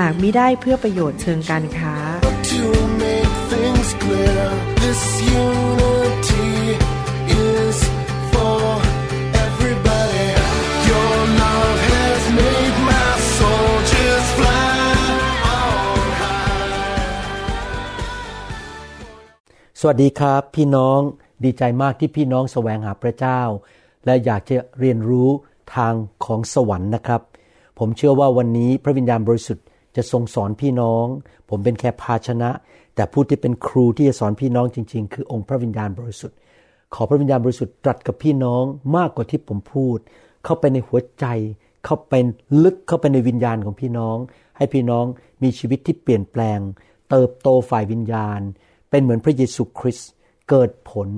หากมิได้เพื่อประโยชน์เชิงการค้า to make things clear. This unity is for everybody. Your love has made my soul just fly on high. สวัสดีครับ พี่น้องดีใจมากที่พี่น้องแสวงหาพระเจ้า และอยากจะเรียนรู้ทางของสวรรค์นะครับ ผมเชื่อว่าวันนี้พระวิญญาณบริสุทธิ์ จะทรงสอนพี่น้อง ผมเป็นแค่ภาชนะ แต่ผู้ที่เป็นครูที่จะสอนพี่น้องจริง ๆ คือองค์พระวิญญาณบริสุทธิ์ ขอพระวิญญาณบริสุทธิ์ตรัสกับพี่น้องมากกว่าที่ผมพูด เข้าไปในหัวใจ เข้าไปลึกเข้าไปในวิญญาณของพี่น้อง ให้พี่น้องมีชีวิตที่เปลี่ยนแปลง เติบโตฝ่ายวิญญาณ เป็นเหมือนพระเยซูคริสต์เกิดผล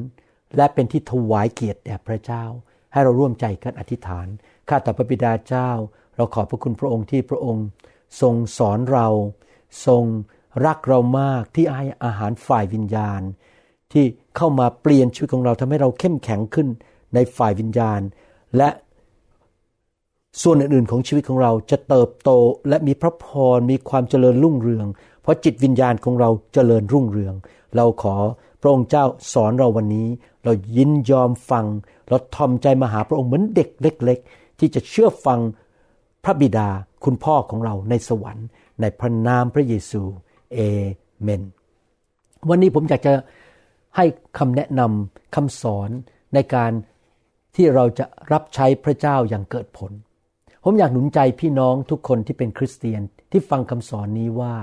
และเป็นที่ถวายเกียรติแด่พระเจ้า ให้เราร่วมใจกันอธิษฐานข้าแต่พระบิดาเจ้า เราขอบพระคุณพระองค์ที่พระองค์ ทรงสอนเรา ทรงรักเรามากที่ให้อาหารฝ่ายวิญญาณ ที่เข้ามาเปลี่ยนชีวิตของเราทำให้เราเข้มแข็งขึ้นในฝ่ายวิญญาณ และส่วนอื่นๆของชีวิตของเราจะเติบโตและมีพระพรมีความเจริญรุ่งเรือง เพราะจิตวิญญาณของเราเจริญรุ่งเรือง เราขอพระองค์เจ้าสอนเราวันนี้ เรายินยอมฟัง เราทอมใจมาหาพระองค์เหมือนเด็กเล็ก ๆ ที่จะเชื่อฟังพระบิดา คุณพ่อของเราในสวรรค์ ในพระนามพระเยซูเอเมน วันนี้ผมอยากจะให้คำแนะนำคำสอนในการที่เราจะรับใช้พระเจ้าอย่างเกิดผล ผมอยากหนุนใจพี่น้องทุกคนที่เป็นคริสเตียนที่ฟังคำสอนนี้ว่า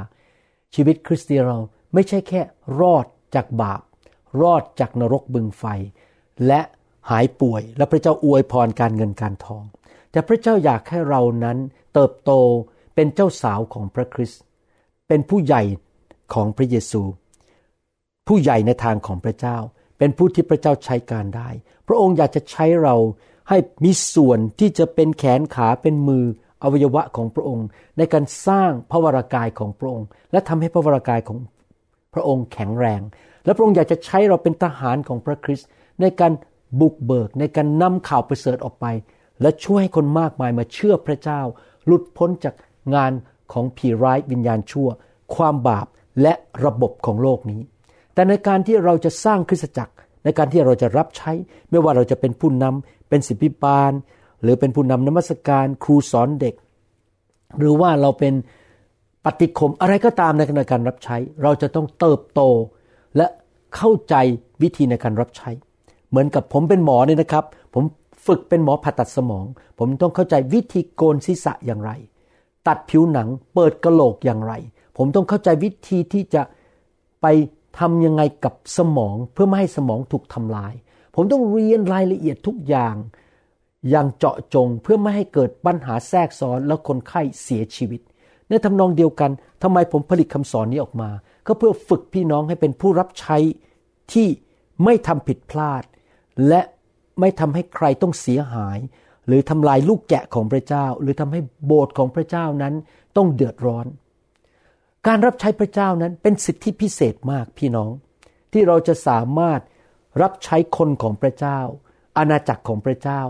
ชีวิตคริสเตียนเราไม่ใช่แค่รอดจากบาป รอดจากนรกบึงไฟ และหายป่วยและพระเจ้าอวยพรการเงินการทอง แต่พระเจ้าอยากให้เรานั้นเติบโตเป็นเจ้าสาวของพระคริสต์เป็นผู้ใหญ่ของพระเยซู ผู้ใหญ่ในทางของพระเจ้า เป็นผู้ที่พระเจ้าใช้การได้ พระองค์อยากจะใช้เราให้มีส่วนที่จะเป็นแขนขาเป็นมืออวัยวะของพระองค์ ในการสร้างพระวรากายของพระองค์ และทำให้พระวรากายของพระองค์แข็งแรง และพระองค์อยากจะใช้เราเป็นทหารของพระคริสต์ในการบุกเบิกในการนำข่าวประเสริฐออกไป และช่วยให้คนมากมายมาเชื่อพระเจ้า หลุดพ้นจากงานของผีร้ายวิญญาณชั่ว ความบาปและระบบของโลกนี้ แต่ในการที่เราจะสร้างคริสตจักร ในการที่เราจะรับใช้ ไม่ว่าเราจะเป็นผู้นำเป็นศิบิบาล หรือเป็นผู้นำนมัสการครูสอนเด็ก หรือว่าเราเป็นปฏิคมอะไรก็ตามในการรับใช้ เราจะต้องเติบโต และเข้าใจวิธีในการรับใช้ เหมือนกับผมเป็นหมอเนี่ยนะครับ ผม ฝึกเป็นหมอผ่าตัดสมอง ผมต้องเข้าใจวิธีโกนศีรษะอย่างไร ตัดผิวหนังเปิดกระโหลกอย่างไร ผมต้องเข้าใจวิธีที่จะไปทำยังไงกับสมองเพื่อไม่ให้สมองถูกทำลาย ผมต้องเรียนรายละเอียดทุกอย่างอย่างเจาะจงเพื่อไม่ให้เกิดปัญหาแทรกซ้อนแล้วคนไข้เสียชีวิต ในทำนองเดียวกันทำไมผมผลิตคำสอนนี้ออกมา ก็เพื่อฝึกพี่น้องให้เป็นผู้รับใช้ที่ไม่ทำผิดพลาด และ ไม่ทำให้ใครต้องเสียหาย หรือทำลายลูกแกะของพระเจ้า หรือทำให้โบสถ์ของพระเจ้านั้นต้องเดือดร้อน การรับใช้พระเจ้านั้นเป็นสิทธิพิเศษมากพี่น้อง ที่เราจะสามารถรับใช้คนของพระเจ้า อาณาจักรของพระเจ้า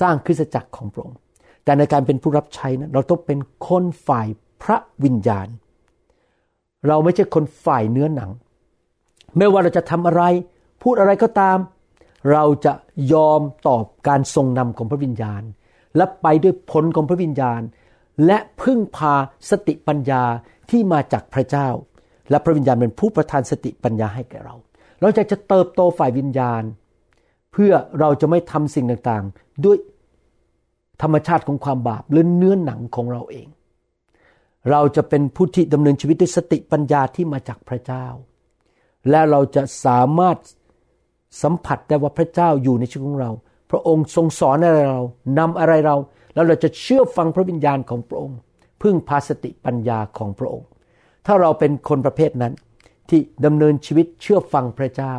สร้างคริสตจักรของพระองค์แต่ในการเป็นผู้รับใช้นะเราต้องเป็นคนฝ่ายพระวิญญาณ เราไม่ใช่คนฝ่ายเนื้อหนัง ไม่ว่าเราจะทำอะไร พูดอะไรก็ตาม เราจะยอมตอบการทรงนำของพระวิญญาณ และไปด้วยผลของพระวิญญาณ และพึ่งพาสติปัญญาที่มาจากพระเจ้า และพระวิญญาณเป็นผู้ประทานสติปัญญาให้แก่เรา เราจะจะเติบโตฝ่ายวิญญาณ เพื่อเราจะไม่ทำสิ่งต่างๆ ด้วยธรรมชาติของความบาปหรือเนื้อหนังของเราเอง เราจะเป็นผู้ที่ดำเนินชีวิตด้วยสติปัญญาที่มาจากพระเจ้า และเราจะสามารถ สัมผัสได้ว่าพระเจ้าอยู่ในชีวิตของเรา พระองค์ทรงสอนอะไรเรานำอะไรเรา แล้วเราจะเชื่อฟังพระวิญญาณของพระองค์ พึ่งพาสติปัญญาของพระองค์ ถ้าเราเป็นคนประเภทนั้นที่ดำเนินชีวิตเชื่อฟังพระเจ้า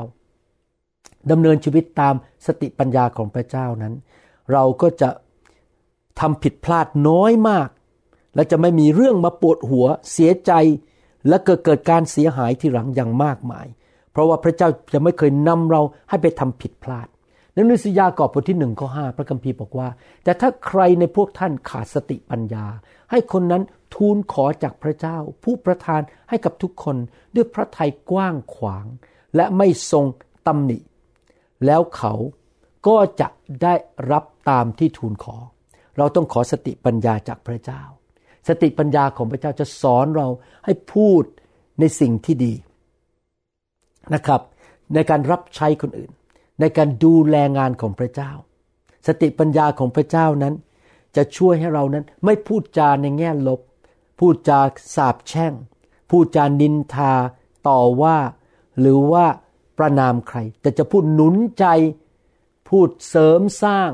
ดำเนินชีวิตตามสติปัญญาของพระเจ้านั้น เราก็จะทำผิดพลาดน้อยมาก และจะไม่มีเรื่องมาปวดหัวเสียใจ และเกิดเกิดการเสียหายที่หลังอย่างมากมาย เพราะว่าพระเจ้าจะไม่เคยนำเราให้ไปทำผิดพลาดในหนังสือยากอบบทที่หนึ่งข้อห้าพระคัมภีร์บอกว่า แต่ถ้าใครในพวกท่านขาดสติปัญญา ให้คนนั้นทูลขอจากพระเจ้า ผู้ประทานให้กับทุกคนด้วยพระทัยกว้างขวาง และไม่ทรงตำหนิ แล้วเขาก็จะได้รับตามที่ทูลขอ เราต้องขอสติปัญญาจากพระเจ้า สติปัญญาของพระเจ้าจะสอนเราให้พูดในสิ่งที่ดี นะครับ ในการรับใช้คนอื่น ในการดูแลงานของพระเจ้า สติปัญญาของพระเจ้านั้น จะช่วยให้เรานั้นไม่พูดจาในแง่ลบ พูดจาสาบแช่ง พูดจานินทาต่อว่า หรือว่าประนามใคร แต่จะพูดหนุนใจ พูดเสริมสร้าง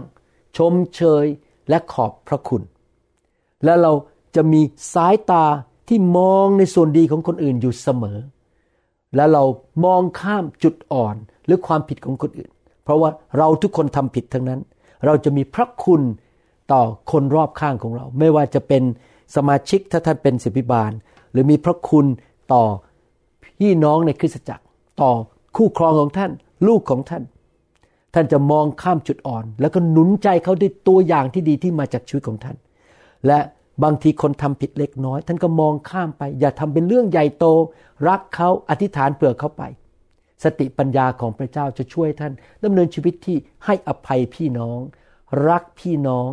ชมเชยและขอบพระคุณ และเราจะมีสายตาที่มองในส่วนดีของคนอื่นอยู่เสมอ และเรามองข้ามจุดอ่อนหรือความผิดของคนอื่น เพราะว่าเราทุกคนทำผิดทั้งนั้น เราจะมีพระคุณต่อคนรอบข้างของเรา ไม่ว่าจะเป็นสมาชิกถ้าท่านเป็นศิบิบาล หรือมีพระคุณต่อพี่น้องในคริสตจักร ต่อคู่ครองของท่าน ลูกของท่าน ท่านจะมองข้ามจุดอ่อน แล้วก็หนุนใจเขาด้วยตัวอย่างที่ดีที่มาจากชีวิตของท่าน และ บางทีคนทำผิดเล็กน้อย ท่านก็มองข้ามไป อย่าทำเป็นเรื่องใหญ่โต รักเขาอธิษฐานเผื่อเขาไป สติปัญญาของพระเจ้าจะช่วยท่านดำเนินชีวิตที่ให้อภัยพี่น้อง รักพี่น้อง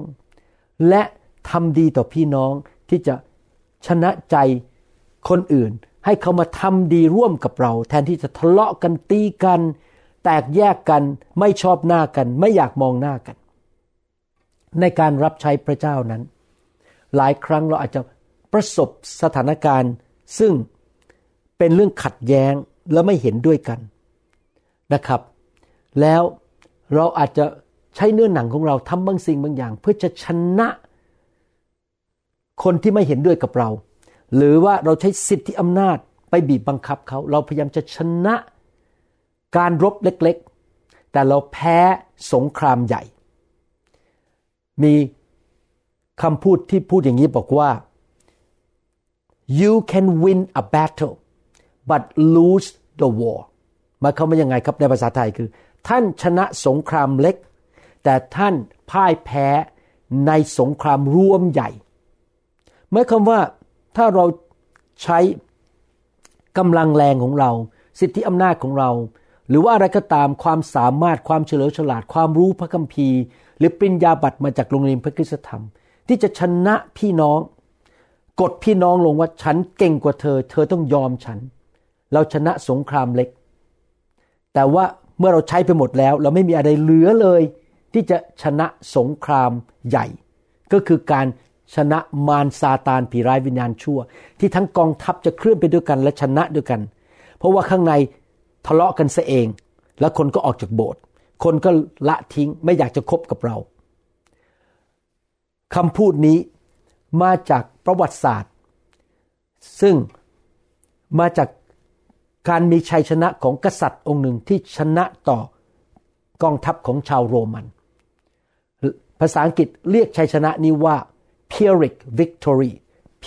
และทำดีต่อพี่น้องที่จะชนะใจคนอื่น ให้เขามาทำดีร่วมกับเรา แทนที่จะทะเลาะกันตีกัน แตกแยกกันไม่ชอบหน้ากัน ไม่อยากมองหน้ากัน ในการรับใช้พระเจ้านั้น หลายครั้งเราอาจจะประสบสถานการณ์ ซึ่งเป็นเรื่องขัดแย้งและไม่เห็นด้วยกันนะครับ แล้วเราอาจจะใช้เนื้อหนังของเราทำบางสิ่งบางอย่าง เพื่อจะชนะคนที่ไม่เห็นด้วยกับเรา หรือว่าเราใช้สิทธิอำนาจไปบีบบังคับเขาเราพยายามจะชนะการรบเล็กๆ แต่เราแพ้สงครามใหญ่ มี คำพูดที่พูดอย่างนี้บอกว่า you can win a battle but lose the war หมายความว่ายังไงครับในภาษาไทยคือ ท่านชนะสงครามเล็ก แต่ท่านพ่ายแพ้ในสงครามร่วมใหญ่หมายความว่าถ้าเราใช้กำลังแรงของเรา สิทธิอำนาจของเรา หรือว่าอะไรก็ตามความสามารถความเฉลียวฉลาดความรู้พระคัมภีร์ หรือปริญญาบัตรมาจากโรงเรียนพระคุณธรรม ที่จะชนะพี่น้อง กดพี่น้องลงว่าฉันเก่งกว่าเธอ เธอต้องยอมฉัน เราชนะสงครามเล็ก แต่ว่าเมื่อเราใช้ไปหมดแล้ว เราไม่มีอะไรเหลือเลย ที่จะชนะสงครามใหญ่ ก็คือการชนะมารซาตานผีร้ายวิญญาณชั่ว ที่ทั้งกองทัพจะเคลื่อนไปด้วยกันและชนะด้วยกัน เพราะว่าข้างในทะเลาะกันซะเอง แล้วคนก็ออกจากโบสถ์คนก็ละทิ้งไม่อยากจะคบกับเรา คำพูดนี้มาจากประวัติศาสตร์ ซึ่งมาจากการมีชัยชนะของกษัตริย์องค์หนึ่งที่ชนะต่อกองทัพของชาวโรมัน ภาษาอังกฤษเรียกชัยชนะนี้ว่า Pyrrhic victory P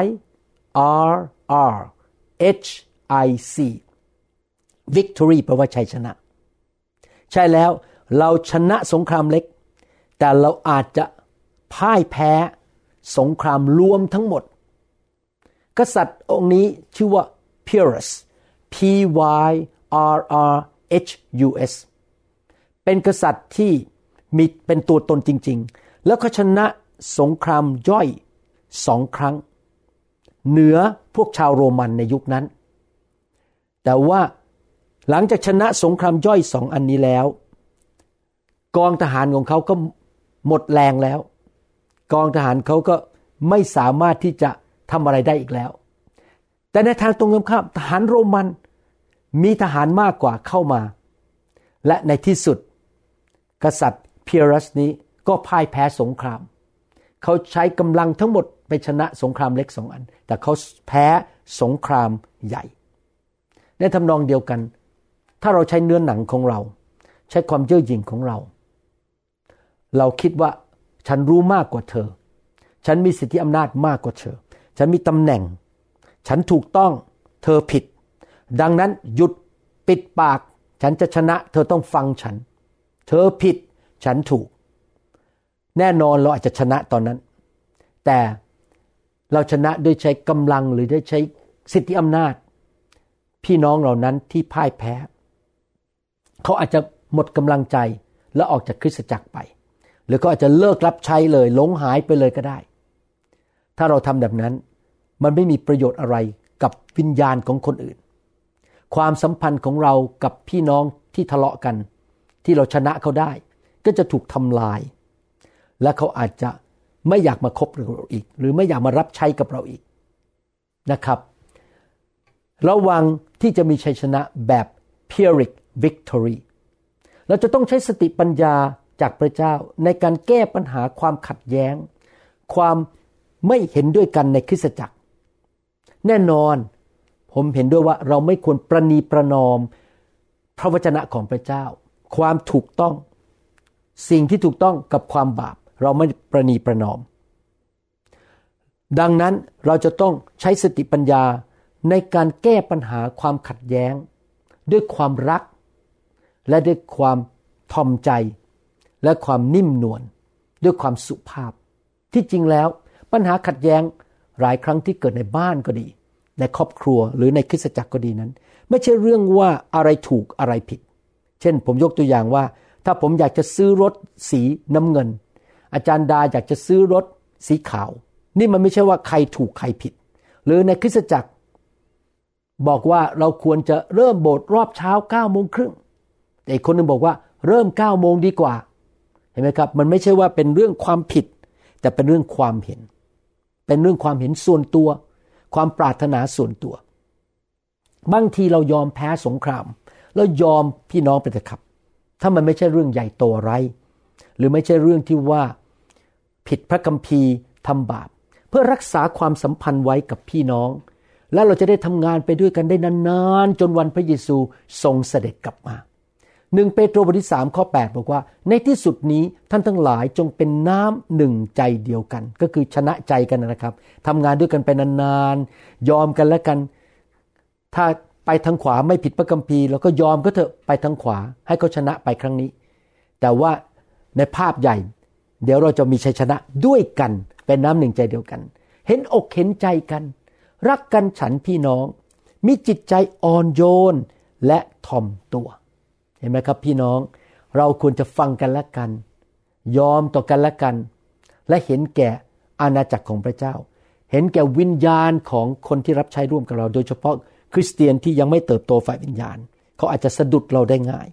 Y R R H I C victory แปลว่าชัยชนะ ใช่แล้วเราชนะสงครามเล็ก แต่เราอาจจะพ่ายแพ้สงครามรวมทั้งหมด กษัตริย์องค์นี้ชื่อว่า Pyrrhus P Y R R H U S เป็นกษัตริย์ที่มีเป็นตัวตนจริง ๆ แล้วก็ชนะสงครามย่อยสองครั้ง เหนือพวกชาวโรมันในยุคนั้น แต่ว่าหลังจากชนะสงครามย่อยสองอันนี้แล้ว กองทหารของเขาก็ หมดแรงแล้ว กองทหารเขาก็ไม่สามารถที่จะทำอะไรได้อีกแล้ว แต่ในทางตรงกันข้ามทหารโรมันมีทหารมากกว่าเข้ามา และในที่สุด กษัตริย์เพียรัสนี้ก็พ่ายแพ้สงคราม เขาใช้กำลังทั้งหมดไปชนะสงครามเล็กสองอัน แต่เขาแพ้สงครามใหญ่ ในทำนองเดียวกัน ถ้าเราใช้เนื้อหนังของเรา ใช้ความเย่อหยิ่งของเรา เราคิดว่าฉันรู้มากกว่าเธอ ฉันมีสิทธิอำนาจมากกว่าเธอ ฉันมีตำแหน่ง ฉันถูกต้อง เธอผิด ดังนั้นหยุดปิดปาก ฉันจะชนะ เธอต้องฟังฉัน เธอผิด ฉันถูก แน่นอนเราอาจจะชนะตอนนั้น แต่เราชนะโดยใช้กำลังหรือได้ใช้สิทธิอำนาจ พี่น้องเหล่านั้นที่พ่ายแพ้ เขาอาจจะหมดกำลังใจแล้วออกจากคริสตจักรไป หรือเขาอาจจะเลิกรับใช้เลยหลงหายไปเลยก็ได้ ถ้าเราทำแบบนั้น มันไม่มีประโยชน์อะไรกับวิญญาณของคนอื่น ความสัมพันธ์ของเรากับพี่น้องที่ทะเลาะกัน ที่เราชนะเขาได้ ก็จะถูกทำลาย และเขาอาจจะไม่อยากมาคบเราอีก หรือไม่อยากมารับใช้กับเราอีกนะครับ ระวังที่จะมีชัยชนะแบบ Pyrrhic victory เราจะต้องใช้สติปัญญา จากพระเจ้าในการแก้ปัญหาความขัดแย้ง ความไม่เห็นด้วยกันในคริสตจักร แน่นอนผมเห็นด้วยว่าเราไม่ควรประนีประนอม พระวจนะของพระเจ้า ความถูกต้อง สิ่งที่ถูกต้องกับความบาป เราไม่ประนีประนอม ดังนั้นเราจะต้องใช้สติปัญญาในการแก้ปัญหาความขัดแย้ง ด้วยความรัก และด้วยความทอมใจ และความนิ่มนวลด้วยความสุภาพ ที่จริงแล้วปัญหาขัดแย้งหลายครั้งที่เกิดในบ้านก็ดี ในครอบครัวหรือในคริสตจักรก็ดีนั้น ไม่ใช่เรื่องว่าอะไรถูกอะไรผิด เช่นผมยกตัวอย่างว่า ถ้าผมอยากจะซื้อรถสีน้ำเงิน อาจารย์ดาอยากจะซื้อรถสีขาว นี่มันไม่ใช่ว่าใครถูกใครผิด หรือในคริสตจักร บอกว่าเราควรจะเริ่มโบสถ์รอบเช้า9ก้าโมงครึ่งแต่อีกคนนึงบอกว่าเริ่ม9ก้าโมงดีกว่า ห็นไหมครับมันไม่ใช่ว่าเป็นเรื่องความผิด แต่เป็นเรื่องความเห็น เป็นเรื่องความเห็นส่วนตัว ความปรารถนาส่วนตัว บางทีเรายอมแพ้สงคราม แล้วยอมพี่น้องไปเถอะครับ ถ้ามันไม่ใช่เรื่องใหญ่โตอะไร หรือไม่ใช่เรื่องที่ว่าผิดพระคัมภีร์ทำบาป เพื่อรักษาความสัมพันธ์ไว้กับพี่น้อง และเราจะได้ทำงานไปด้วยกันได้นานๆ จนวันพระเยซูทรงเสด็จกลับมา หนึ่งเปโตรบทที่สามข้อ 8 บอกว่า ในที่สุดนี้ท่านทั้งหลายจงเป็นน้ำหนึ่งใจเดียวกัน ก็คือชนะใจกันนะครับทำงานด้วยกันไปนานๆ ยอมกันและกัน ถ้าไปทางขวาไม่ผิดพระคัมภีร์เราก็ยอมก็เถอะไปทางขวา ให้เขาชนะไปครั้งนี้ แต่ว่าในภาพใหญ่ เดี๋ยวเราจะมีชัยชนะด้วยกันเป็นน้ำหนึ่งใจเดียวกัน เห็นอกเห็นใจกัน รักกันฉันพี่น้อง มีจิตใจอ่อนโยนและทอมตัว เห็นไหมครับพี่น้องเราควรจะฟังกันและกัน ยอมต่อกันและกัน และเห็นแก่อาณาจักรของพระเจ้า เห็นแก่วิญญาณของคนที่รับใช้ร่วมกับเรา โดยเฉพาะคริสเตียนที่ยังไม่เติบโตฝ่ายวิญญาณ เขาอาจจะสะดุดเราได้ง่าย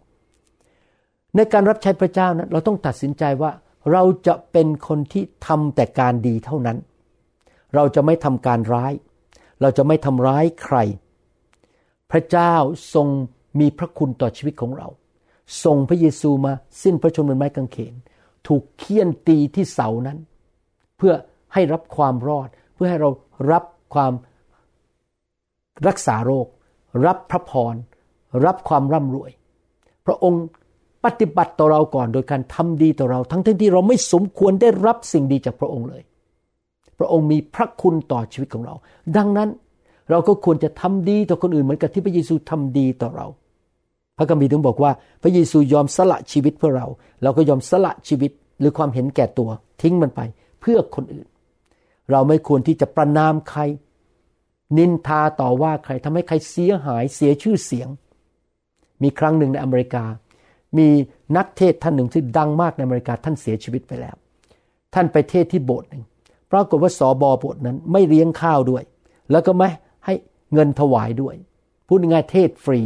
ในการรับใช้พระเจ้านั้นเราต้องตัดสินใจว่าเราจะเป็นคนที่ทำแต่การดีเท่านั้น เราจะไม่ทำการร้าย เราจะไม่ทำร้ายใคร พระเจ้าทรง มีพระคุณต่อชีวิตของเรา ส่งพระเยซูมาสิ้นพระชนม์บนไม้กางเขน ถูกเคี่ยนตีที่เสานั้น เพื่อให้รับความรอด เพื่อให้เรารับความรักษาโรค รับพระพร รับความร่ำรวย พระองค์ปฏิบัติต่อเราก่อนโดยการทำดีต่อเรา ทั้งที่เราไม่สมควรได้รับสิ่งดีจากพระองค์เลย พระองค์มีพระคุณต่อชีวิตของเรา ดังนั้นเราก็ควรจะทำดีต่อคนอื่นเหมือนกับที่พระเยซูทำดีต่อเรา พระคัมภีร์ถึงบอกว่า พระเยซูยอมสละชีวิตเพื่อเรา เราก็ยอมสละชีวิตหรือความเห็นแก่ตัว ทิ้งมันไปเพื่อคนอื่น เราไม่ควรที่จะประนามใคร นินทาต่อว่าใครทำให้ใครเสียหายเสียชื่อเสียง มีครั้งหนึ่งในอเมริกา มีนักเทศท่านหนึ่งที่ดังมากในอเมริกาท่านเสียชีวิตไปแล้ว ท่านไปเทศที่โบสถ์หนึ่งปรากฏว่าสอบอโบสถ์นั้นไม่เลี้ยงข้าวด้วย แล้วก็ไม่ให้เงินถวายด้วย พูดง่ายเทศฟรี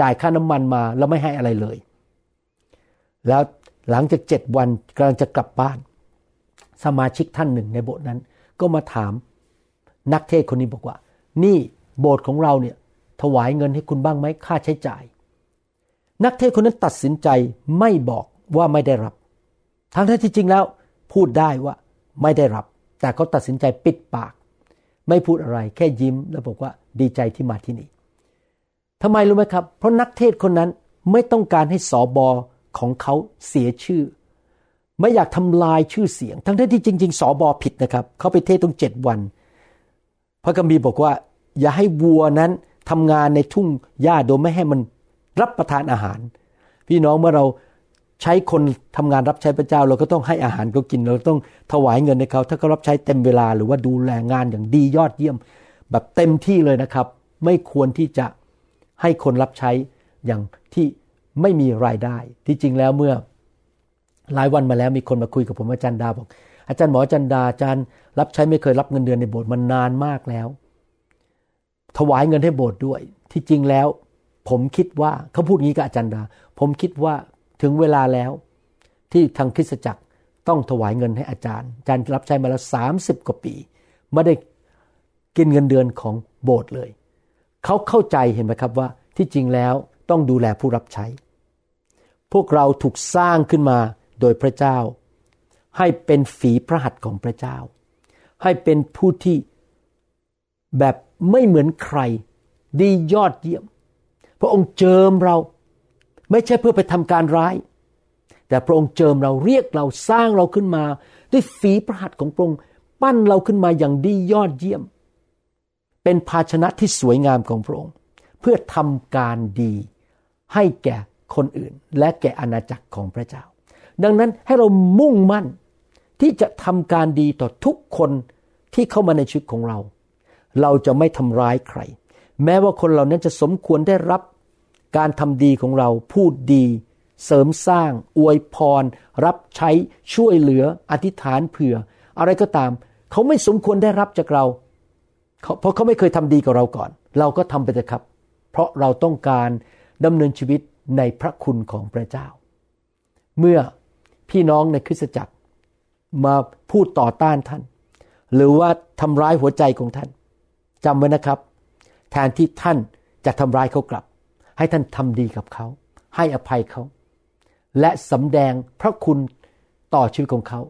จ่ายค่าน้ำมันมาแล้วไม่ให้อะไรเลย แล้วหลังจากเจ็ดวันกำลังจะกลับบ้าน สมาชิกท่านหนึ่งในโบสถ์นั้น ก็มาถามนักเทศคนนี้บอกว่า นี่โบสถ์ของเราเนี่ยถวายเงินให้คุณบ้างไหมค่าใช้จ่าย นักเทศคนนั้นตัดสินใจไม่บอกว่าไม่ได้รับทั้งที่จริงแล้วพูดได้ว่าไม่ได้รับ แต่เขาตัดสินใจปิดปาก ไม่พูดอะไรแค่ยิ้มแล้วบอกว่าดีใจที่มาที่นี่ ทำไมรู้ไหมครับ เพราะนักเทศคนนั้นไม่ต้องการให้สอบอของเขาเสียชื่อ ไม่อยากทำลายชื่อเสียง ทั้งที่จริง ๆสอบอผิดนะครับ เขาไปเทศต้งเจ็ดวัน พระกัมพีบอกว่า อย่าให้วัวนั้นทำงานในทุ่งหญ้าโดยไม่ให้มันรับประทานอาหาร พี่น้องเมื่อเราใช้คนทำงานรับใช้พระเจ้า เราก็ต้องให้อาหารเขากิน เราต้องถวายเงินให้เขา ถ้าเขารับใช้เต็มเวลาหรือว่าดูแลงานอย่างดียอดเยี่ยม แบบเต็มที่เลยนะครับ ไม่ควรที่จะ ให้คนรับใช้อย่างที่ไม่มีรายได้ ที่จริงแล้วเมื่อหลายวันมาแล้วมีคนมาคุยกับผมอาจารย์ดาบอก อาจารย์หมออาจารย์ดาอาจารย์รับใช้ไม่เคยรับเงินเดือนในโบสถ์มานานมากแล้ว ถวายเงินให้โบสถ์ด้วย ที่จริงแล้ว ผมคิดว่าเขาพูดงี้กับอาจารย์ดา ผมคิดว่าถึงเวลาแล้ว ที่ทางคริสตจักรต้องถวายเงินให้อาจารย์ อาจารย์รับใช้มาแล้วสามสิบกว่าปี ไม่ได้กินเงินเดือนของโบสถ์เลย เขาเข้าใจเห็นไหมครับว่าที่จริงแล้วต้องดูแลผู้รับใช้ พวกเราถูกสร้างขึ้นมาโดยพระเจ้า ให้เป็นฝีพระหัตถ์ของพระเจ้า ให้เป็นผู้ที่แบบไม่เหมือนใคร ดียอดเยี่ยม พระองค์เจิมเรา ไม่ใช่เพื่อไปทำการร้าย แต่พระองค์เจิมเราเรียกเราสร้างเราขึ้นมา ด้วยฝีพระหัตถ์ของพระองค์ปั้นเราขึ้นมาอย่างดียอดเยี่ยม เป็นภาชนะที่สวยงามของพระองค์ เพื่อทำการดีให้แก่คนอื่น และแก่อาณาจักรของพระเจ้า ดังนั้นให้เรามุ่งมั่นที่จะทำการดีต่อทุกคนที่เข้ามาในชีวิตของเรา เราจะไม่ทำร้ายใคร แม้ว่าคนเหล่านั้นจะสมควรได้รับการทำดีของเราพูดดี เสริมสร้าง อวยพร รับใช้ช่วยเหลือ อธิษฐานเผื่อ อะไรก็ตาม เขาไม่สมควรได้รับจากเรา เพราะเขาไม่เคยทำดีกับเราก่อน เราก็ทำไปเถอะครับ เพราะเราต้องการดำเนินชีวิตในพระคุณของพระเจ้า เมื่อพี่น้องในคริสตจักรมาพูดต่อต้านท่าน หรือว่าทำร้ายหัวใจของท่านจำไว้นะครับ แทนที่ท่านจะทำร้ายเขากลับ ให้ท่านทำดีกับเขา ให้อภัยเขา และสำแดงพระคุณต่อชีวิตของเขา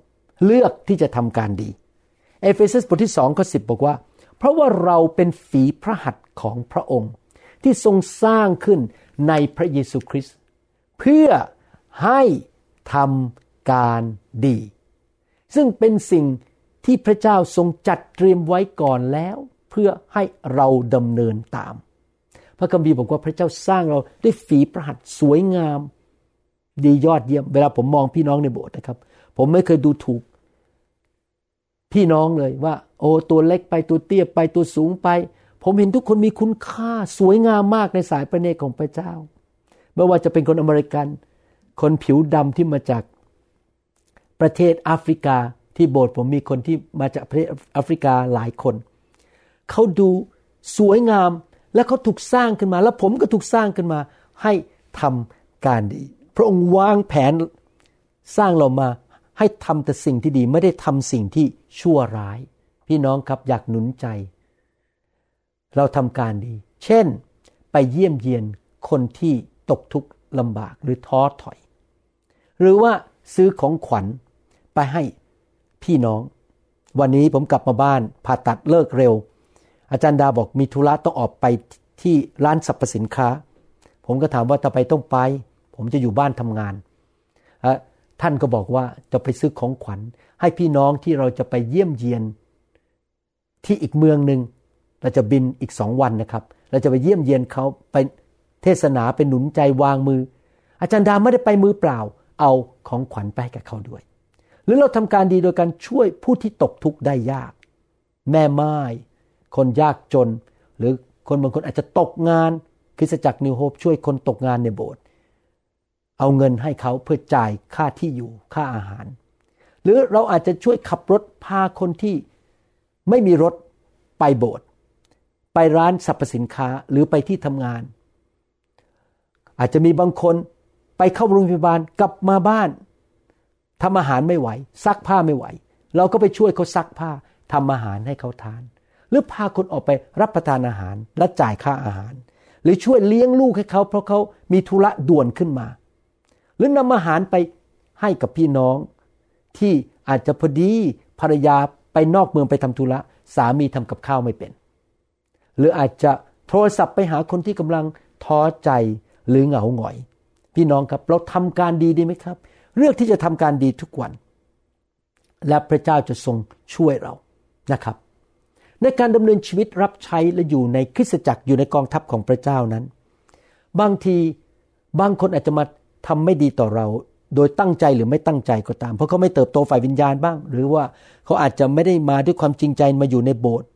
เลือกที่จะทำการดี เอเฟซัสบทที่สองข้อสิบบอกว่า เพราะว่าเราเป็นฝีพระหัตถ์ของพระองค์ ที่ทรงสร้างขึ้นในพระเยซูคริสต์เพื่อให้ทำการดี ซึ่งเป็นสิ่งที่พระเจ้าทรงจัดเตรียมไว้ก่อนแล้ว เพื่อให้เราดำเนินตาม พระคัมภีร์บอกว่าพระเจ้าสร้างเราด้วยฝีประหัตถ์สวยงาม ดียอดเยี่ยม เวลาผมมองพี่น้องในโบสถ์นะครับ ผมไม่เคยดูถูก พี่น้องเลยว่า โอ้ตัวเล็กไปตัวเตี้ยไปตัวสูงไป ผมเห็นทุกคนมีคุณค่าสวยงามมากในสายพระเนตรของพระเจ้าไม่ว่าจะเป็นคนอเมริกัน คนผิวดำที่มาจากประเทศแอฟริกาที่โบสถ์ผมมีคนที่มาจากประเทศแอฟริกาหลายคน เขาดูสวยงามและเขาถูกสร้างขึ้นมา แล้วผมก็ถูกสร้างขึ้นมาให้ทำการดี พระองค์วางแผนสร้างเรามา ให้ทำแต่สิ่งที่ดีไม่ได้ทำสิ่งที่ชั่วร้าย พี่น้องครับอยากหนุนใจ เราทำการดี เช่น ไปเยี่ยมเยียนคนที่ตกทุกข์ลำบากหรือท้อถอย หรือว่าซื้อของขวัญไปให้พี่น้อง วันนี้ผมกลับมาบ้านผ่าตัดเลิกเร็ว อาจารย์ดาบอกมีธุระต้องออกไปที่ร้านสรรพสินค้า ผมก็ถามว่าทำไมต้องไป ผมจะอยู่บ้านทำงาน ท่านก็บอกว่าจะไปซื้อของขวัญ ให้พี่น้องที่เราจะไปเยี่ยมเยียน ที่อีกเมืองหนึ่งเราจะบินอีกสองวันนะครับ เราจะไปเยี่ยมเยียนเขาไปเทศนาเป็นหนุนใจวางมือ อาจารย์ดาไม่ได้ไปมือเปล่า เอาของขวัญไปกับเขาด้วย หรือเราทำการดีโดยการช่วยผู้ที่ตกทุกข์ได้ยาก แม่ไม้คนยากจน หรือคนบางคนอาจจะตกงานคริสตจักรนิวโฮปช่วยคนตกงานในโบสถ์ เอาเงินให้เขาเพื่อจ่ายค่าที่อยู่ค่าอาหาร หรือเราอาจจะช่วยขับรถพาคนที่ไม่มีรถไปโบสถ์ไปร้านสรรพสินค้าหรือไปที่ทำงาน อาจจะมีบางคนไปเข้าโรงพยาบาลกลับมาบ้านทำอาหารไม่ไหว ซักผ้าไม่ไหว เราก็ไปช่วยเขาซักผ้าทำอาหารให้เขาทาน หรือพาคนออกไปรับประทานอาหารและจ่ายค่าอาหาร หรือช่วยเลี้ยงลูกให้เขาเพราะเขามีธุระด่วนขึ้นมา รือนำอาหารไปให้กับพี่น้อง ที่อาจจะพอดีภรรยาไปนอกเมืองไปทำธุระสามีทำกับข้าวไม่เป็น หรืออาจจะโทรศัพท์ไปหาคนที่กำลังท้อใจหรือเหงาหงอย พี่น้องครับเราทำการดีดีไหมครับ เลือกที่จะทำการดีทุกวัน และพระเจ้าจะทรงช่วยเรานะครับ ในการดำเนินชีวิตรับใช้และอยู่ในคริสตจักรอยู่ในกองทัพของพระเจ้านั้น บางทีบางคนอาจจะมา ทำไม่ดีต่อเรา โดยตั้งใจหรือไม่ตั้งใจก็ตาม เพราะเขาไม่เติบโตฝ่ายวิญญาณบ้าง หรือว่าเขาอาจจะไม่ได้มาด้วยความจริงใจมาอยู่ในโบสถ์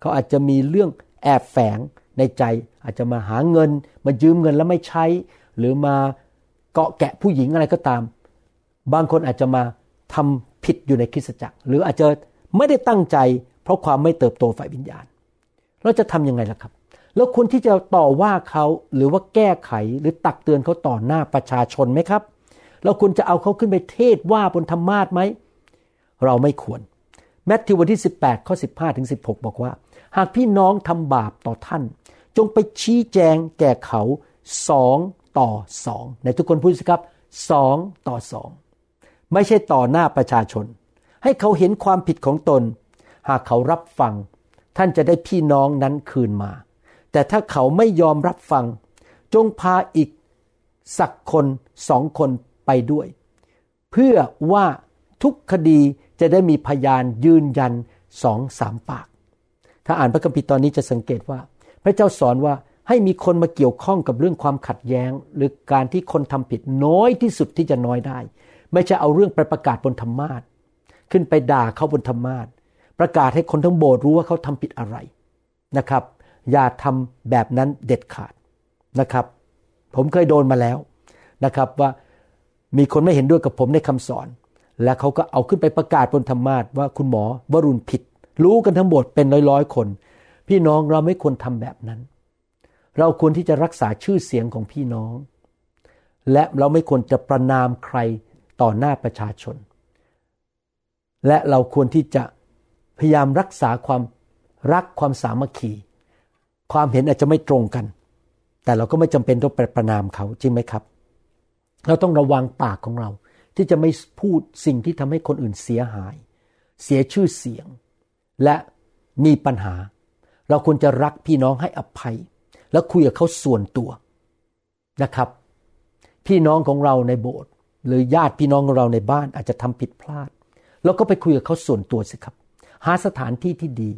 เขาอาจจะมีเรื่องแอบแฝงในใจ อาจจะมาหาเงิน มายืมเงินแล้วไม่ใช้ หรือมาเกาะแกะผู้หญิงอะไรก็ตาม บางคนอาจจะมาทำผิดอยู่ในคริสตจักร หรืออาจจะไม่ได้ตั้งใจ เพราะความไม่เติบโตฝ่ายวิญญาณ เราจะทํำยังไงล่ะครับ แล้วควรที่จะต่อว่าเขาหรือว่าแก้ไขหรือตักเตือนเขาต่อหน้าประชาชนไหมครับ เราควรจะเอาเขาขึ้นไปเทศว่าบนธรรมาทไหม เราไม่ควรแมทธิวบทที่ 18ข้อ15ถึง16 บอกว่า หากพี่น้องทำบาปต่อท่าน จงไปชี้แจงแก่เขาสองต่อสองในทุกคนพูดสิครับสองต่อสองไม่ใช่ต่อหน้าประชาชน ให้เขาเห็นความผิดของตน หากเขารับฟัง ท่านจะได้พี่น้องนั้นคืนมา แต่ถ้าเขาไม่ยอมรับฟัง จงพาอีกสักคนสองคนไปด้วย เพื่อว่าทุกคดีจะได้มีพยานยืนยันสองสามปาก ถ้าอ่านพระคัมภีร์ตอนนี้จะสังเกตว่า พระเจ้าสอนว่าให้มีคนมาเกี่ยวข้องกับเรื่องความขัดแย้ง หรือการที่คนทำผิดน้อยที่สุดที่จะน้อยได้ ไม่ใช่เอาเรื่องไปประกาศบนธรรมาทขึ้นไปด่าเขาบนธรรมาทประกาศให้คนทั้งโบสถ์รู้ว่าเขาทำผิดอะไรนะครับ อย่าทำแบบนั้นเด็ดขาดนะครับ ผมเคยโดนมาแล้วนะครับว่ามีคนไม่เห็นด้วยกับผมในคำสอน และเขาก็เอาขึ้นไปประกาศบนธรรมาทว่าคุณหมอวรุณผิด รู้กันทั้งโบสถ์เป็นร้อยๆคน พี่น้องเราไม่ควรทำแบบนั้น เราควรที่จะรักษาชื่อเสียงของพี่น้อง และเราไม่ควรจะประนามใครต่อหน้าประชาชน และเราควรที่จะพยายามรักษาความรักความสามัคคี ความเห็นอาจจะไม่ตรงกัน แต่เราก็ไม่จำเป็นต้องไปประนามเขาจริงไหมครับ เราต้องระวังปากของเรา ที่จะไม่พูดสิ่งที่ทำให้คนอื่นเสียหาย เสียชื่อเสียง และมีปัญหา เราควรจะรักพี่น้องให้อภัย แล้วคุยกับเขาส่วนตัวนะครับ พี่น้องของเราในโบสถ์หรือญาติพี่น้องของเราในบ้านอาจจะทำผิดพลาดเราก็ไปคุยกับเขาส่วนตัวสิครับ หาสถานที่ที่ดี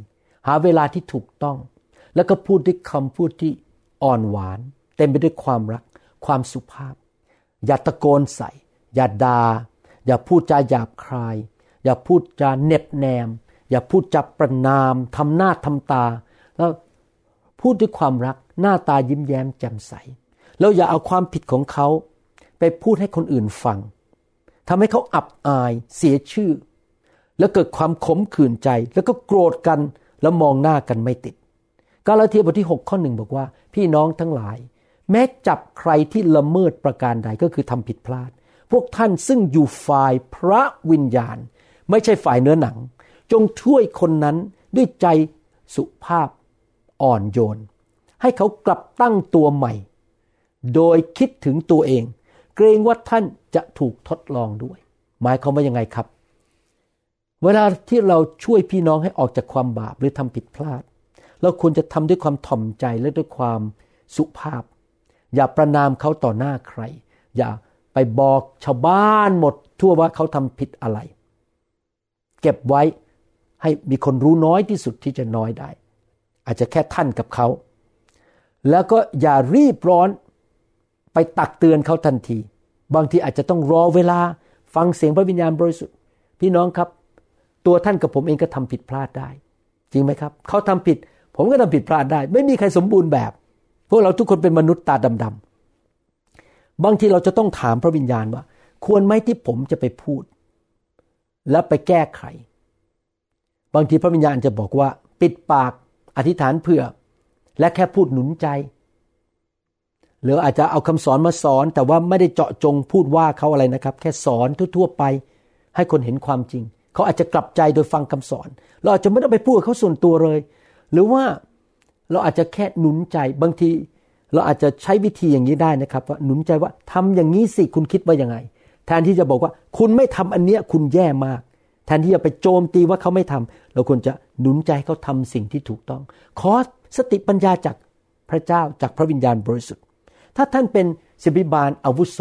หาเวลาที่ถูกต้อง แล้วก็พูดด้วยคำพูดที่อ่อนหวาน เต็มไปด้วยความรัก ความสุภาพ อย่าตะโกนใส่ อย่าดา่าอย่าพูดจาหยาบคาย อย่าพูดจาเน็บแนม อย่าพูดจาประนามทำหน้าทำตา แล้วพูดด้วยความรักหน้าตายิ้มแย้มแจ่มใส แล้วอย่าเอาความผิดของเขา ไปพูดให้คนอื่นฟังทำให้เขาอับอายเสียชื่อ แล้วเกิดความขมขื่นใจ แล้วก็โกรธกันแล้วมองหน้ากันไม่ติด กาลาเทียบทที่ 6 ข้อหนึ่งบอกว่า พี่น้องทั้งหลาย แม้จับใครที่ละเมิดประการใดก็คือทำผิดพลาด พวกท่านซึ่งอยู่ฝ่ายพระวิญญาณ ไม่ใช่ฝ่ายเนื้อหนัง จงช่วยคนนั้นด้วยใจสุภาพอ่อนโยน ให้เขากลับตั้งตัวใหม่ โดยคิดถึงตัวเอง เกรงว่าท่านจะถูกทดลองด้วย หมายความว่ายังไงครับ เวลาที่เราช่วยพี่น้องให้ออกจากความบาปหรือทำผิดพลาด เราควรจะทำด้วยความถ่อมใจและด้วยความสุภาพ อย่าประนามเขาต่อหน้าใคร อย่าไปบอกชาวบ้านหมด ทั่วว่าเขาทำผิดอะไร เก็บไว้ให้มีคนรู้น้อยที่สุดที่จะน้อยได้ อาจจะแค่ท่านกับเขา แล้วก็อย่ารีบร้อนไปตักเตือนเขาทันที บางทีอาจจะต้องรอเวลาฟังเสียงพระวิญญาณบริสุทธิ์ พี่น้องครับ ตัวท่านกับผมเองก็ทำผิดพลาดได้ จริงไหมครับ เขาทำผิด ผมก็ทำผิดพลาดได้ ไม่มีใครสมบูรณ์แบบ พวกเราทุกคนเป็นมนุษย์ตาดำๆบางทีเราจะต้องถามพระวิญญาณว่า ควรไหมที่ผมจะไปพูด และไปแก้ไข บางทีพระวิญญาณจะบอกว่า ปิดปากอธิษฐานเผื่อ และแค่พูดหนุนใจ หรืออาจจะเอาคำสอนมาสอน แต่ว่าไม่ได้เจาะจงพูดว่าเขาอะไรนะครับ แค่สอนทั่วๆไป ให้คนเห็นความจริงเขาอาจจะกลับใจโดยฟังคำสอน เราอาจจะไม่ต้องไปพูดกับเขาส่วนตัวเลย หรือว่าเราอาจจะแค่หนุนใจบางที เราอาจจะใช้วิธีอย่างนี้ได้นะครับ ว่าหนุนใจว่าทำอย่างนี้สิคุณคิดว่ายังไง แทนที่จะบอกว่าคุณไม่ทำอันเนี้ยคุณแย่มาก แทนที่จะไปโจมตีว่าเขาไม่ทำเราควรจะหนุนใจให้เขาทำสิ่งที่ถูกต้อง ขอสติปัญญาจากพระเจ้าจากพระวิญญาณบริสุทธิ์ ถ้าท่านเป็นศิบิบาลอาวุโส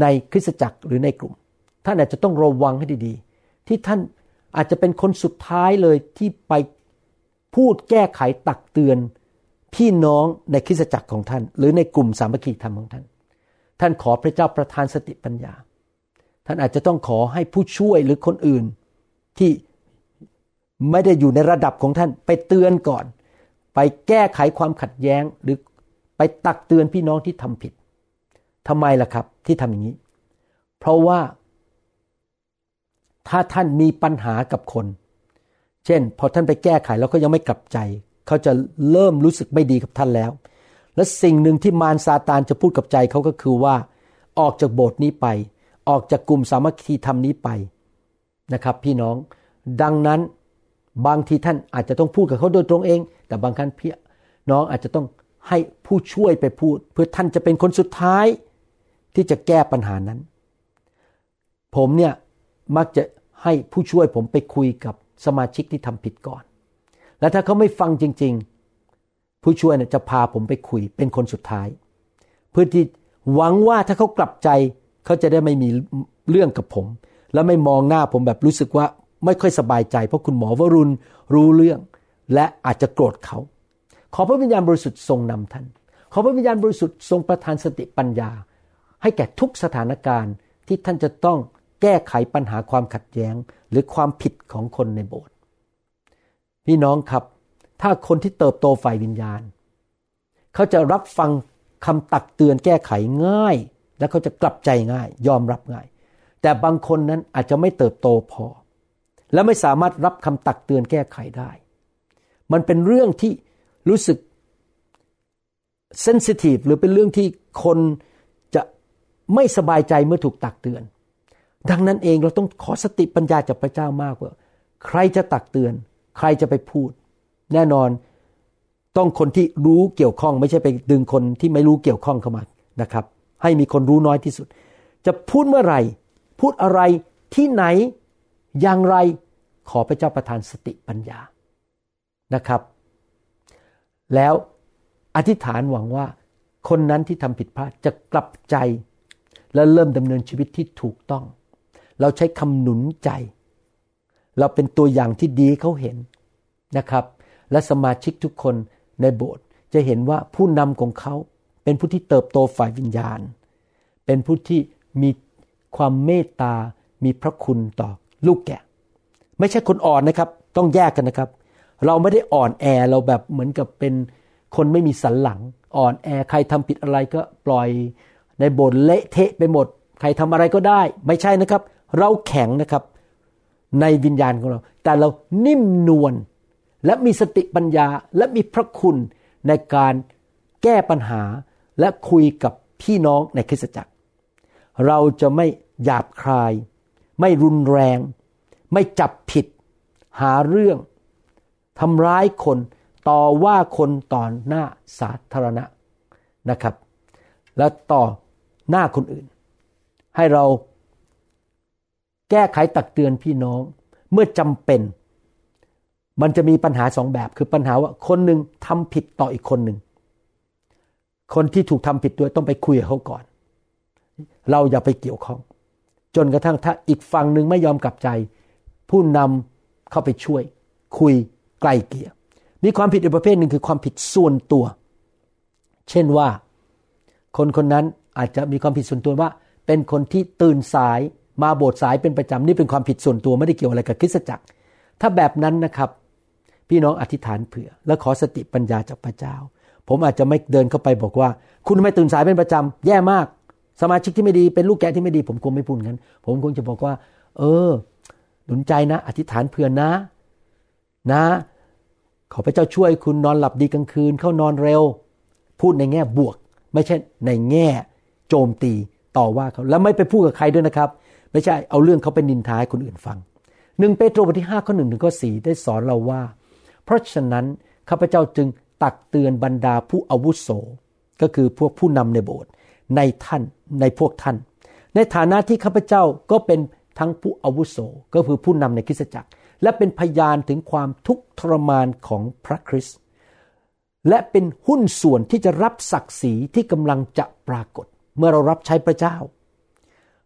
ในคริสตจักรหรือในกลุ่ม ท่านอาจจะต้องระวังให้ดีๆ ที่ท่านอาจจะเป็นคนสุดท้ายเลยที่ไป พูดแก้ไขตักเตือน พี่น้องในคริสตจักรของท่าน หรือในกลุ่มสามัคคีธรรมของท่าน ท่านขอพระเจ้าประทานสติปัญญา ท่านอาจจะต้องขอให้ผู้ช่วยหรือคนอื่น ที่ไม่ได้อยู่ในระดับของท่าน ไปเตือนก่อน ไปแก้ไขความขัดแย้งหรือไปตักเตือนพี่น้องที่ทำผิดทำไมล่ะครับ ที่ทำอย่างนี้ เพราะว่าถ้าท่านมีปัญหากับคน เช่น พอท่านไปแก้ไขแล้วก็ยังไม่กลับใจ เขาจะเริ่มรู้สึกไม่ดีกับท่านแล้ว และสิ่งหนึ่งที่มารซาตานจะพูดกับใจเขาก็คือว่า ออกจากโบสถ์นี้ไป ออกจากกลุ่มสามัคคีธรรมนี้ไปนะครับ พี่น้อง ดังนั้นบางทีท่านอาจจะต้องพูดกับเขาโดยตรงเอง แต่บางครั้งพี่น้องอาจจะต้องให้ผู้ช่วยไปพูด เพื่อท่านจะเป็นคนสุดท้ายที่จะแก้ปัญหานั้น ผมเนี่ยมักจะให้ผู้ช่วยผมไปคุยกับ สมาชิกที่ทำผิดก่อน แล้วถ้าเขาไม่ฟังจริง ๆ ผู้ช่วยจะพาผมไปคุยเป็นคนสุดท้าย เพื่อที่หวังว่าถ้าเขากลับใจเขาจะได้ไม่มีเรื่องกับผม แล้วไม่มองหน้าผมแบบรู้สึกว่าไม่ค่อยสบายใจ เพราะคุณหมอวรุณรู้เรื่อง และอาจจะโกรธเขา ขอพระวิญญาณบริสุทธิ์ทรงนำท่าน ขอพระวิญญาณบริสุทธิ์ทรงประทานสติปัญญา ให้แก่ทุกสถานการณ์ที่ท่านจะต้อง ก้ไขปัญหาความขัดแย้งหรือความผิดของคนในโบสถ์พี่น้องครับ ถ้าคนที่เติบโตฝ่ายวิญญาณ เขาจะรับฟังคำตักเตือนแก้ไขง่าย และเขาจะกลับใจง่าย ยอมรับง่าย แต่บางคนนั้นอาจจะไม่เติบโตพอ และไม่สามารถรับคำตักเตือนแก้ไขได้ มันเป็นเรื่องที่รู้สึกเซนซิทีฟหรือเป็นเรื่องที่คนจะไม่สบายใจเมื่อถูกตักเตือน ดังนั้นเองเราต้องขอสติปัญญาจากพระเจ้ามากว่า ใครจะตักเตือน ใครจะไปพูด แน่นอนต้องคนที่รู้เกี่ยวข้อง ไม่ใช่ไปดึงคนที่ไม่รู้เกี่ยวข้องเข้ามานะครับ ให้มีคนรู้น้อยที่สุด จะพูดเมื่อไหร่ พูดอะไรที่ไหนอย่างไรขอพระเจ้าประทานสติปัญญานะครับ แล้วอธิษฐานหวังว่าคนนั้นที่ทำผิดพลาดจะกลับใจและเริ่มดำเนินชีวิตที่ถูกต้อง เราใช้คำหนุนใจ เราเป็นตัวอย่างที่ดีเขาเห็นนะครับ และสมาชิกทุกคนในโบสถ์จะเห็นว่าผู้นำของเขาเป็นผู้ที่เติบโตฝ่ายวิญญาณ เป็นผู้ที่มีความเมตตา มีพระคุณต่อลูกแกะ ไม่ใช่คนอ่อนนะครับ ต้องแยกกันนะครับ เราไม่ได้อ่อนแอเราแบบเหมือนกับเป็นคนไม่มีสันหลัง อ่อนแอใครทำผิดอะไรก็ปล่อยในโบสถ์เละเทะไปหมด ใครทำอะไรก็ได้ ไม่ใช่นะครับ เราแข็งนะครับในวิญญาณของเรา แต่เรานิ่มนวลและมีสติปัญญาและมีพระคุณในการแก้ปัญหาและคุยกับพี่น้องในคริสตจักร เราจะไม่หยาบคาย ไม่รุนแรง ไม่จับผิด หาเรื่องทำร้ายคนต่อว่าคนต่อหน้าสาธารณะนะครับ และต่อหน้าคนอื่น ให้เรา แก้ไขตักเตือนพี่น้องเมื่อจำเป็น มันจะมีปัญหาสองแบบ คือปัญหาว่าคนหนึ่งทำผิดต่ออีกคนหนึ่งคนที่ถูกทำผิดด้วยต้องไปคุยกับเขาก่อน เราอย่าไปเกี่ยวข้อง จนกระทั่งถ้าอีกฝั่งหนึ่งไม่ยอมกลับใจ ผู้นำเข้าไปช่วย คุยไกลเกลี่ยมีความผิดอีกประเภทหนึ่งคือความผิดส่วนตัว เช่นว่า คนคนนั้นอาจจะมีความผิดส่วนตัวว่า เป็นคนที่ตื่นสาย มาโบสถ์สายเป็นประจำนี่เป็นความผิดส่วนตัวไม่ได้เกี่ยวอะไรกับคริสตจักร ถ้าแบบนั้นนะครับ พี่น้องอธิษฐานเผื่อ และขอสติปัญญาจากพระเจ้า ผมอาจจะไม่เดินเข้าไปบอกว่า คุณไม่ตื่นสายเป็นประจำแย่มาก สมาชิกที่ไม่ดีเป็นลูกแกะที่ไม่ดี ผมคงไม่พูดงั้น ผมคงจะบอกว่า เออหนุนใจนะ อธิษฐานเผื่อนะ นะ ขอพระเจ้าช่วยคุณนอนหลับดีกลางคืน เข้านอนเร็ว พูดในแง่บวก ไม่ใช่ในแง่ โจมตีต่อว่าเขาแล้วไม่ไปพูดกับใครด้วยนะครับ ไม่ใช่เอาเรื่องเขาไปนินทาให้คนอื่นฟังหนึ่งเปโตรบทที่ห้าข้อหนึ่งถึงข้อสี่ได้สอนเราว่า เพราะฉะนั้นข้าพเจ้าจึงตักเตือนบรรดาผู้อาวุโส ก็คือพวกผู้นำในโบสถ์ในท่านในพวกท่าน ในฐานะที่ข้าพเจ้าก็เป็นทั้งผู้อาวุโสก็คือผู้นำในคริสตจักร และเป็นพยานถึงความทุกข์ทรมานของพระคริสต์และเป็นหุ้นส่วนที่จะรับศักดิ์ศรีที่กำลังจะปรากฏ เมื่อเรารับใช้พระเจ้า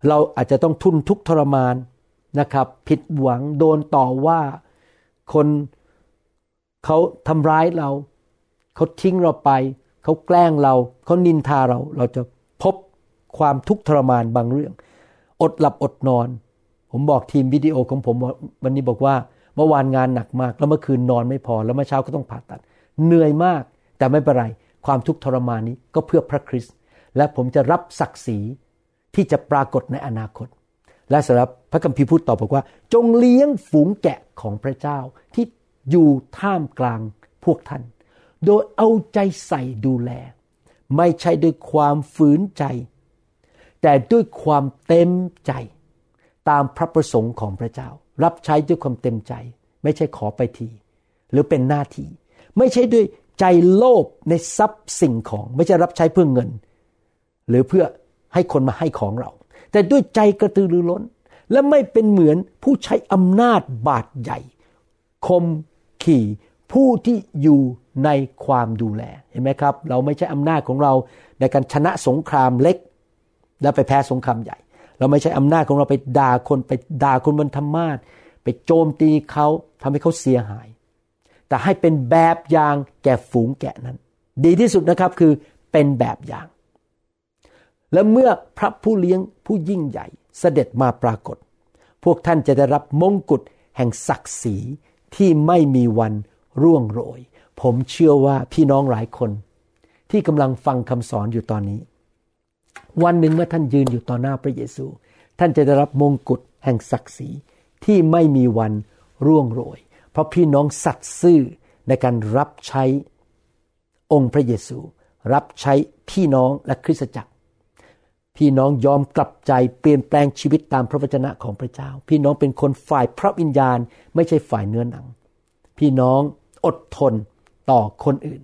เราอาจจะต้องทุนทุกทรมานนะครับ ผิดหวังโดนต่อว่าคนเขาทำร้ายเรา เขาทิ้งเราไป เขาแกล้งเรา เขานินทาเรา เราจะพบความทุกข์ทรมานบางเรื่อง อดหลับอดนอน ผมบอกทีมวิดีโอของผมวันนี้บอกว่า เมื่อวานงานหนักมาก แล้วเมื่อคืนนอนไม่พอ แล้วเมื่อเช้าก็ต้องผ่าตัด เหนื่อยมาก แต่ไม่เป็นไร ความทุกข์ทรมานนี้ก็เพื่อพระคริสต์ และผมจะรับศักดิ์ศรี ที่จะปรากฏในอนาคต และสำหรับพระคัมภีร์พูดต่อบอกว่า จงเลี้ยงฝูงแกะของพระเจ้าที่อยู่ท่ามกลางพวกท่าน โดยเอาใจใส่ดูแล ไม่ใช่ด้วยความฝืนใจ แต่ด้วยความเต็มใจตามพระประสงค์ของพระเจ้า รับใช้ด้วยความเต็มใจ ไม่ใช่ขอไปที หรือเป็นหน้าที่ ไม่ใช่ด้วยใจโลภในทรัพย์สิ่งของ ไม่ใช่รับใช้เพื่อเงิน หรือเพื่อ ให้คนมาให้ของเรา แต่ด้วยใจกระตือรือร้น และไม่เป็นเหมือนผู้ใช้อำนาจบาดใหญ่คมขี่ผู้ที่อยู่ในความดูแลเห็นไหมครับ เราไม่ใช่อำนาจของเราในการชนะสงครามเล็ก แล้วไปแพ้สงครามใหญ่ เราไม่ใช่อำนาจของเราไปด่าคนไปด่าคนบนธรรมาทไปโจมตีเขาทำให้เขาเสียหาย แต่ให้เป็นแบบอย่างแก่ฝูงแกะนั้น ดีที่สุดนะครับคือเป็นแบบอย่าง และเมื่อพระผู้เลี้ยงผู้ยิ่งใหญ่เสด็จมาปรากฏ พวกท่านจะได้รับมงกุฎแห่งศักดิ์ศรีที่ไม่มีวันร่วงโรย ผมเชื่อว่าพี่น้องหลายคน ที่กำลังฟังคำสอนอยู่ตอนนี้ วันหนึ่งเมื่อท่านยืนอยู่ต่อหน้าพระเยซู ท่านจะได้รับมงกุฎแห่งศักดิ์ศรีที่ไม่มีวันร่วงโรย เพราะพี่น้องสัตย์ซื่อในการรับใช้องค์พระเยซู รับใช้พี่น้องและคริสตจักร พี่น้องยอมกลับใจเปลี่ยนแปลงชีวิตตามพระวจนะของพระเจ้า พี่น้องเป็นคนฝ่ายพระวิญญาณ ไม่ใช่ฝ่ายเนื้อหนัง พี่น้องอดทนต่อคนอื่น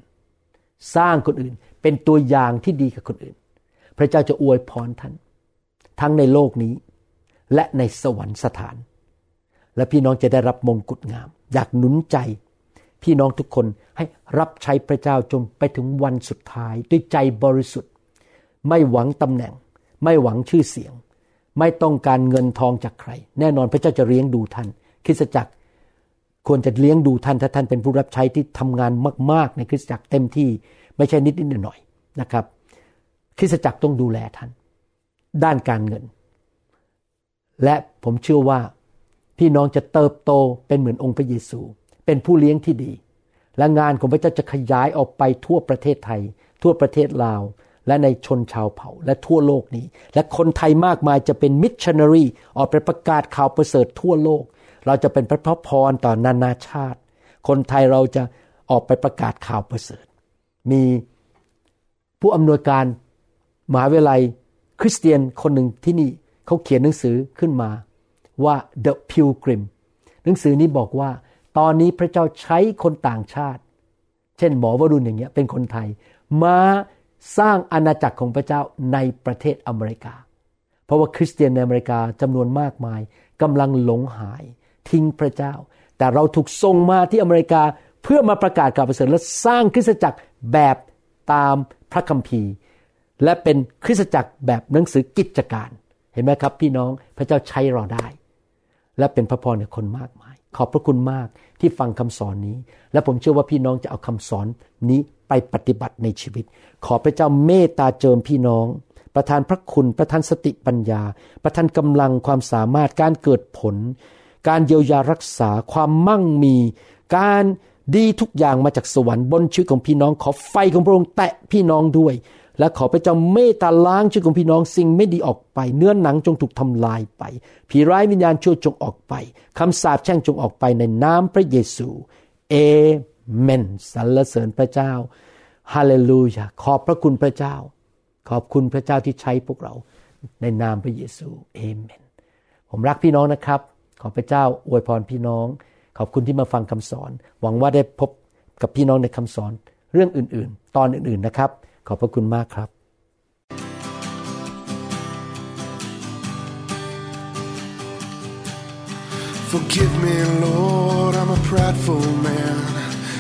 สร้างคนอื่นเป็นตัวอย่างที่ดีกับคนอื่น พระเจ้าจะอวยพรท่าน ทั้งในโลกนี้ และในสวรรคสถาน และพี่น้องจะได้รับมงกุฎงาม อยากหนุนใจ พี่น้องทุกคนให้รับใช้พระเจ้าจนไปถึงวันสุดท้าย ด้วยใจบริสุทธิ์ ไม่หวังตำแหน่ง ไม่หวังชื่อเสียง ไม่ต้องการเงินทองจากใคร แน่นอนพระเจ้าจะเลี้ยงดูท่าน คริสตจักรควรจะเลี้ยงดูท่านถ้าท่านเป็นผู้รับใช้ที่ทำงานมาก ๆ ในคริสตจักรเต็มที่ไม่ใช่นิดนิดหน่อยๆนะครับ คริสตจักรต้องดูแลท่าน ด้านการเงิน และผมเชื่อว่าพี่น้องจะเติบโตเป็นเหมือนองค์พระเยซู เป็นผู้เลี้ยงที่ดี และงานของพระเจ้าจะขยายออกไปทั่วประเทศไทย ทั่วประเทศลาว และในชนชาวเผ่าและทั่วโลกนี้ และคนไทยมากมายจะเป็นมิชชันนารีออกไปประกาศข่าวประเสริฐทั่วโลก เราจะเป็นพระพรต่อนานาชาติ คนไทยเราจะออกไปประกาศข่าวประเสริฐ มีผู้อำนวยการมหาวิทยาลัยคริสเตียนคนหนึ่งที่นี่เขาเขียนหนังสือขึ้นมาว่า The Pilgrim หนังสือนี้บอกว่า ตอนนี้พระเจ้าใช้คนต่างชาติ เช่นหมอวรุณอย่างเงี้ยเป็นคนไทย มา สร้างอาณาจักรของพระเจ้าในประเทศอเมริกา เพราะว่าคริสเตียนในอเมริกาจำนวนมากมายกำลังหลงหาย ทิ้งพระเจ้า แต่เราถูกส่งมาที่อเมริกาเพื่อมาประกาศข่าวประเสริฐและสร้างคริสตจักรแบบตามพระคัมภีร์ และเป็นคริสตจักรแบบหนังสือกิจการเห็นไหมครับ พี่น้องพระเจ้าใช้เราได้ และเป็นพระพรแก่คนมากมาย ขอบพระคุณมากที่ฟังคำสอนนี้ และผมเชื่อว่าพี่น้องจะเอาคำสอนนี้ ไปปฏิบัติในชีวิต ขอพระเจ้าเมตตาเจิมพี่น้อง ประทานพระคุณประทานสติปัญญา ประทานกำลังความสามารถการเกิดผล การเยียวยารักษาความมั่งมี การดีทุกอย่างมาจากสวรรค์บนชีวิตของพี่น้อง ขอไฟของพระองค์แตะพี่น้องด้วย และขอพระเจ้าเมตตาล้างชีวิตของพี่น้องสิ่งไม่ดีออกไป เนื้อหนังจงถูกทำลายไป ผีร้ายวิญญาณชั่วจงออกไปคำสาปแช่งจงออกไปในนามพระเยซู เอ เมนสรรเสริญพระเจ้าฮาเลลูยาขอบพระคุณพระเจ้า ขอบคุณพระเจ้าที่ใช้พวกเราในนามพระเยซูเอเมนผมรักพี่น้องนะครับ ขอพระเจ้าอวยพรพี่น้อง ขอบคุณที่มาฟังคำสอน หวังว่าได้พบกับพี่น้องในคำสอนเรื่องอื่น ๆ ตอนอื่น ๆนะครับ ขอบพระคุณมากครับ Forgive me, Lord, I'm a prideful man.